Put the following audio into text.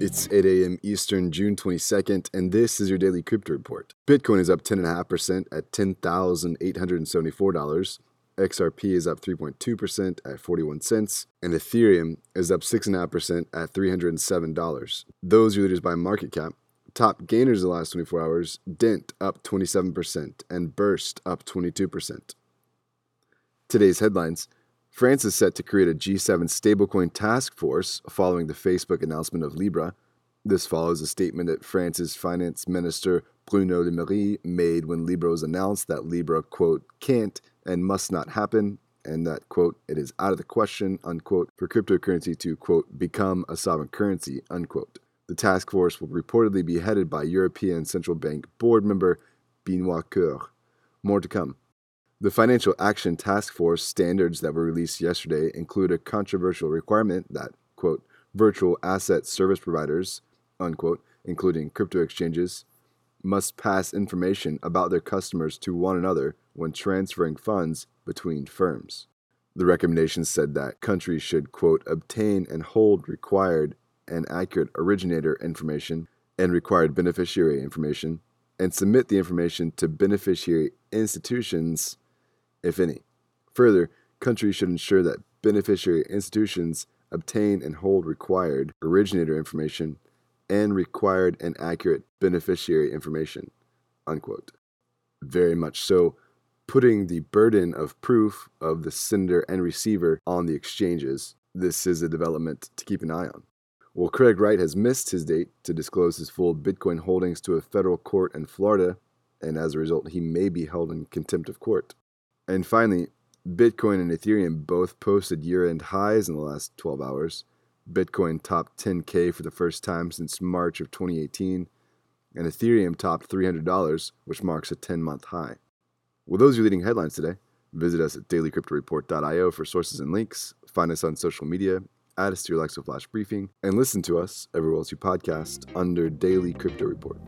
It's 8 a.m. Eastern, June 22nd, and this is your daily crypto report. Bitcoin is up 10.5% at $10,874. XRP is up 3.2% at 41 cents, and Ethereum is up 6.5% at $307. Those are leaders by market cap. Top gainers in the last 24 hours Dent up 27% and Burst up 22%. Today's headlines France is set to create a G7 stablecoin task force following the Facebook announcement of Libra. This follows a statement that France's finance minister Bruno Le Maire made when Libra was announced that Libra, quote, can't and must not happen, and that, quote, it is out of the question, unquote, for cryptocurrency to, quote, become a sovereign currency, unquote. The task force will reportedly be headed by European Central Bank board member Benoit Cœuré. More to come. The Financial Action Task Force standards that were released yesterday include a controversial requirement that, quote, virtual asset service providers, unquote, including crypto exchanges, must pass information about their customers to one another when transferring funds between firms. The recommendation said that countries should, quote, obtain and hold required and accurate originator information and required beneficiary information and submit the information to beneficiary institutions if any. Further, countries should ensure that beneficiary institutions obtain and hold required originator information and required and accurate beneficiary information. Unquote. Very much so, putting the burden of proof of the sender and receiver on the exchanges. This is a development to keep an eye on. Well, Craig Wright has missed his date to disclose his full Bitcoin holdings to a federal court in Florida, and as a result, he may be held in contempt of court. And finally, Bitcoin and Ethereum both posted year end highs in the last 12 hours. Bitcoin topped 10K for the first time since March of 2018, and Ethereum topped $300, which marks a 10 month high. Well, those are your leading headlines today. Visit us at dailycryptoreport.io for sources and links. Find us on social media, add us to your Alexa Flash briefing, and listen to us everywhere else you podcast under Daily Crypto Report.